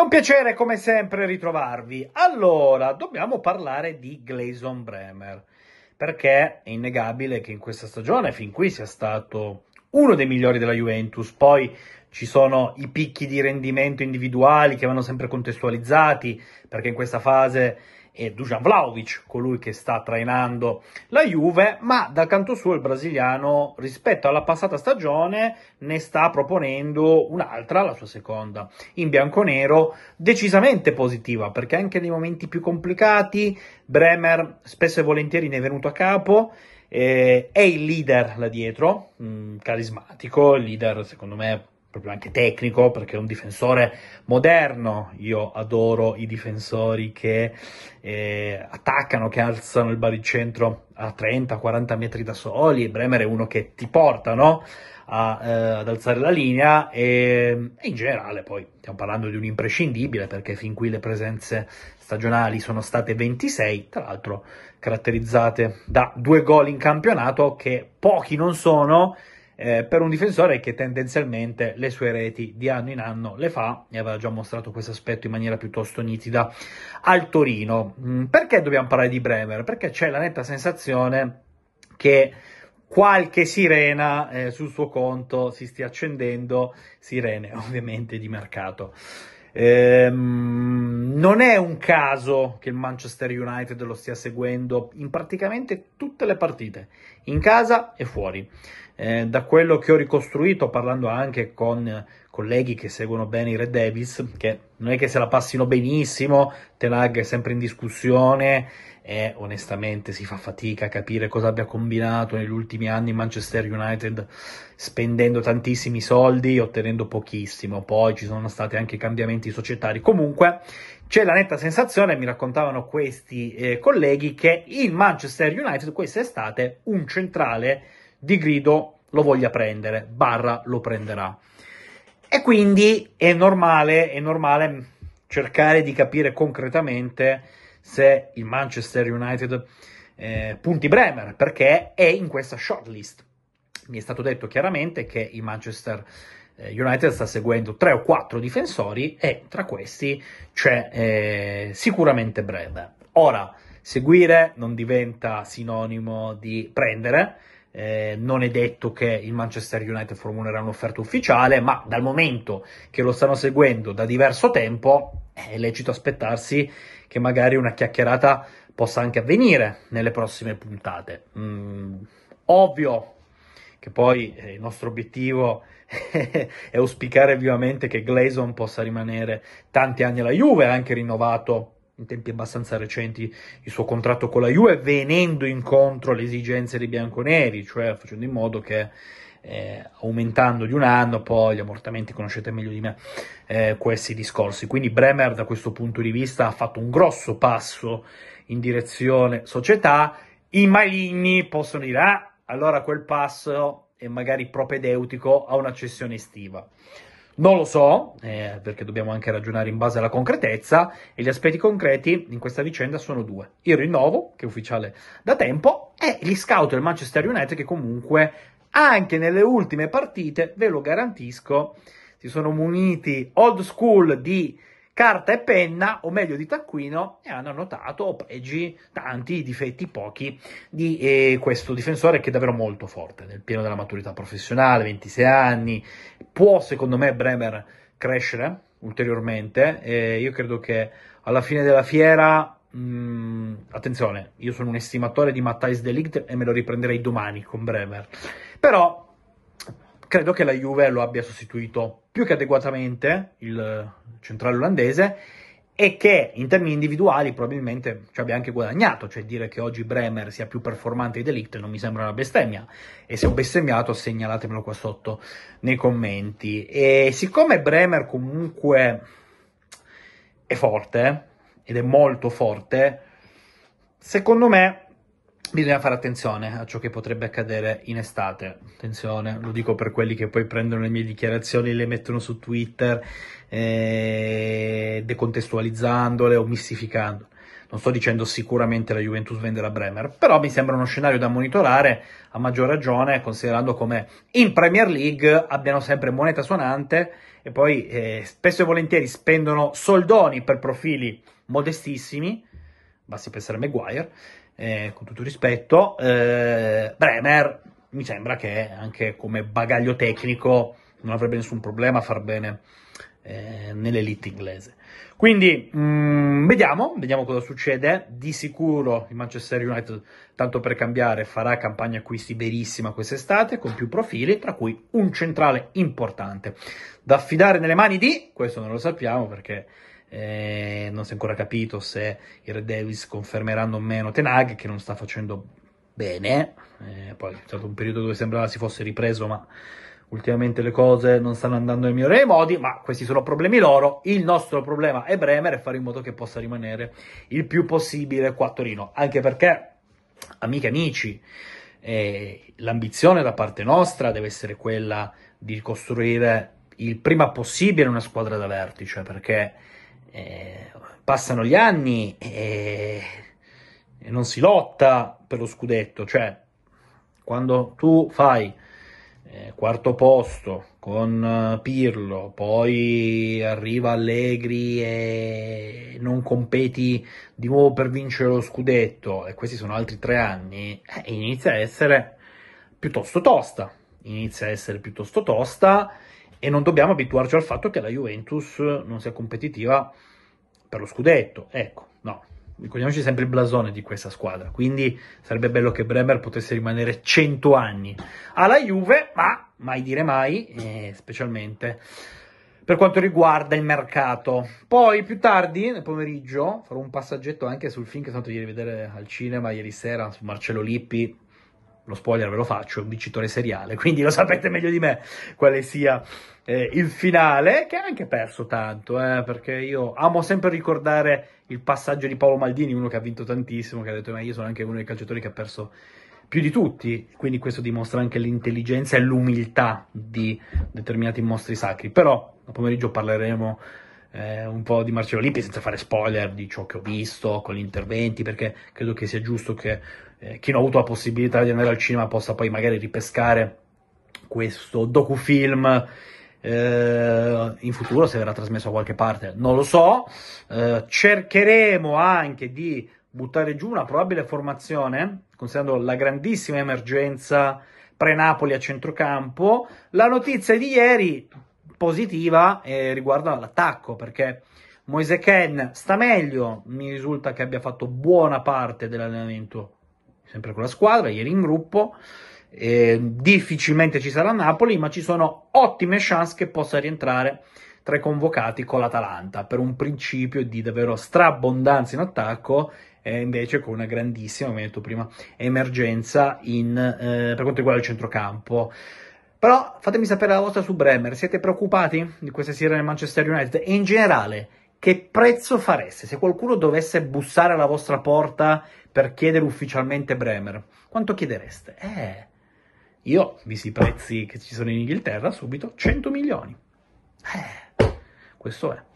un piacere come sempre ritrovarvi. Allora, dobbiamo parlare di Gleison Bremer, perché è innegabile che in questa stagione fin qui sia stato uno dei migliori della Juventus. Poi ci sono i picchi di rendimento individuali che vanno sempre contestualizzati, perché in questa fase è Dujan Vlaovic, colui che sta trainando la Juve, ma dal canto suo il brasiliano rispetto alla passata stagione ne sta proponendo un'altra, la sua seconda, in bianconero, decisamente positiva, perché anche nei momenti più complicati Bremer spesso e volentieri ne è venuto a capo, eh, è il leader là dietro, mh, mm, carismatico, il leader secondo me proprio anche tecnico, perché è un difensore moderno. Io adoro i difensori che eh, attaccano, che alzano il baricentro a 30-40 metri da soli. Bremer è uno che ti porta no? a, eh, ad alzare la linea e, e, in generale poi stiamo parlando di un imprescindibile perché fin qui le presenze stagionali sono state 26, tra l'altro caratterizzate da due gol in campionato che pochi non sono eh, per un difensore che tendenzialmente le sue reti di anno in anno le fa e aveva già mostrato questo aspetto in maniera piuttosto nitida al Torino. Mm, perché dobbiamo parlare di Bremer? Perché c'è la netta sensazione che qualche sirena eh, sul suo conto si stia accendendo, sirene ovviamente di mercato. Ehm, non è un caso che il Manchester United lo stia seguendo in praticamente tutte le partite, in casa e fuori. Eh, da quello che ho ricostruito, parlando anche con colleghi che seguono bene i Red Devils, che non è che se la passino benissimo, Tenag è sempre in discussione e onestamente si fa fatica a capire cosa abbia combinato negli ultimi anni Manchester United spendendo tantissimi soldi e ottenendo pochissimo. Poi ci sono stati anche cambiamenti societari. Comunque c'è la netta sensazione, mi raccontavano questi eh, colleghi, che il Manchester United quest'estate un centrale di grido lo voglia prendere, barra lo prenderà. E quindi è normale, è normale cercare di capire concretamente se il Manchester United eh, punti Bremer, perché è in questa shortlist. Mi è stato detto chiaramente che il Manchester eh, United sta seguendo tre o quattro difensori e tra questi c'è eh, sicuramente Bremer. Ora, seguire non diventa sinonimo di prendere, eh, non è detto che il Manchester United formulerà un'offerta ufficiale, ma dal momento che lo stanno seguendo da diverso tempo è lecito aspettarsi che magari una chiacchierata possa anche avvenire nelle prossime puntate. Mm, ovvio che poi eh, il nostro obiettivo è auspicare vivamente che Gleison possa rimanere tanti anni alla Juve, anche rinnovato in tempi abbastanza recenti il suo contratto con la Juve, venendo incontro alle esigenze dei bianconeri, cioè facendo in modo che eh, aumentando di un anno, poi gli ammortamenti conoscete meglio di me eh, questi discorsi. Quindi Bremer da questo punto di vista ha fatto un grosso passo in direzione società, i maligni possono dire ah, allora quel passo è magari propedeutico a una cessione estiva. Non lo so, eh, perché dobbiamo anche ragionare in base alla concretezza, e gli aspetti concreti in questa vicenda sono due. Il rinnovo, che è ufficiale da tempo, e gli scout del Manchester United che comunque anche nelle ultime partite, ve lo garantisco, si sono muniti old school di carta e penna, o meglio di taccuino, e hanno notato pregi, tanti, difetti pochi di eh, questo difensore che è davvero molto forte, nel pieno della maturità professionale, 26 anni, può secondo me Bremer crescere ulteriormente, e io credo che alla fine della fiera Mm, attenzione, io sono un estimatore di Matthijs de Ligt e me lo riprenderei domani con Bremer. Però credo che la Juve lo abbia sostituito più che adeguatamente il centrale olandese e che in termini individuali probabilmente ci abbia anche guadagnato, cioè dire che oggi Bremer sia più performante di Delict non mi sembra una bestemmia e se ho bestemmiato segnalatemelo qua sotto nei commenti. E siccome Bremer comunque è forte, ed è molto forte, secondo me bisogna fare attenzione a ciò che potrebbe accadere in estate. Attenzione, lo dico per quelli che poi prendono le mie dichiarazioni le mettono su Twitter, eh, decontestualizzandole o mistificando. non sto dicendo sicuramente la Juventus venderà Bremer, però mi sembra uno scenario da monitorare, a maggior ragione considerando come in Premier League abbiano sempre moneta suonante e poi eh, spesso e volentieri spendono soldoni per profili modestissimi, basti pensare a Maguire, eh, con tutto rispetto, eh, Bremer mi sembra che anche come bagaglio tecnico non avrebbe nessun problema a far bene eh, nell'elite inglese. Quindi mh, mm, vediamo, vediamo cosa succede. Di sicuro il Manchester United, tanto per cambiare, farà campagna acquisti verissima quest'estate con più profili, tra cui un centrale importante da affidare nelle mani di, questo non lo sappiamo perché eh, non si è ancora capito se i Red Devils confermeranno o meno Tenag che non sta facendo bene, eh, poi è stato un periodo dove sembrava si fosse ripreso ma ultimamente le cose non stanno andando nei migliori modi, ma questi sono problemi loro. Il nostro problema è Bremer e fare in modo che possa rimanere il più possibile qua a Torino, anche perché, amiche e amici, eh, l'ambizione da parte nostra deve essere quella di costruire il prima possibile una squadra da vertice, perché eh, passano gli anni e, e non si lotta per lo scudetto, cioè quando tu fai eh, quarto posto con eh, Pirlo, poi arriva Allegri e non competi di nuovo per vincere lo scudetto, e questi sono altri tre anni, eh, inizia a essere piuttosto tosta. Inizia a essere piuttosto tosta e non dobbiamo abituarci al fatto che la Juventus non sia competitiva per lo scudetto. Ecco, no, ricordiamoci sempre il blasone di questa squadra, quindi sarebbe bello che Bremer potesse rimanere 100 anni alla Juve, ma mai dire mai, eh, specialmente per quanto riguarda il mercato. Poi più tardi, nel pomeriggio, farò un passaggetto anche sul film che sono andato ieri a vedere al cinema ieri sera su Marcello Lippi, lo spoiler ve lo faccio, è un vincitore seriale, quindi lo sapete meglio di me quale sia eh, il finale, che ha anche perso tanto, eh, perché io amo sempre ricordare il passaggio di Paolo Maldini, uno che ha vinto tantissimo, che ha detto ma io sono anche uno dei calciatori che ha perso più di tutti, quindi questo dimostra anche l'intelligenza e l'umiltà di determinati mostri sacri, però a pomeriggio parleremo eh, un po' di Marcello Lippi senza fare spoiler di ciò che ho visto con gli interventi, perché credo che sia giusto che eh, chi non ha avuto la possibilità di andare al cinema possa poi magari ripescare questo docufilm eh, in futuro se verrà trasmesso da qualche parte, non lo so. Eh, cercheremo anche di buttare giù una probabile formazione, considerando la grandissima emergenza pre-Napoli a centrocampo. La notizia di ieri positiva eh, riguarda l'attacco, perché Moise Ken sta meglio, mi risulta che abbia fatto buona parte dell'allenamento sempre con la squadra, ieri in gruppo. Eh, difficilmente ci sarà Napoli, ma ci sono ottime chance che possa rientrare tra i convocati con l'Atalanta per un principio di davvero strabbondanza in attacco e invece con una grandissima, come detto prima, emergenza in, eh, per quanto riguarda il centrocampo. Però fatemi sapere la vostra su Bremer, siete preoccupati di questa sera nel Manchester United e in generale che prezzo fareste se qualcuno dovesse bussare alla vostra porta per chiedere ufficialmente Bremer? Quanto chiedereste? Eh, io, visti i prezzi che ci sono in Inghilterra, subito 100 milioni. Eh, questo è.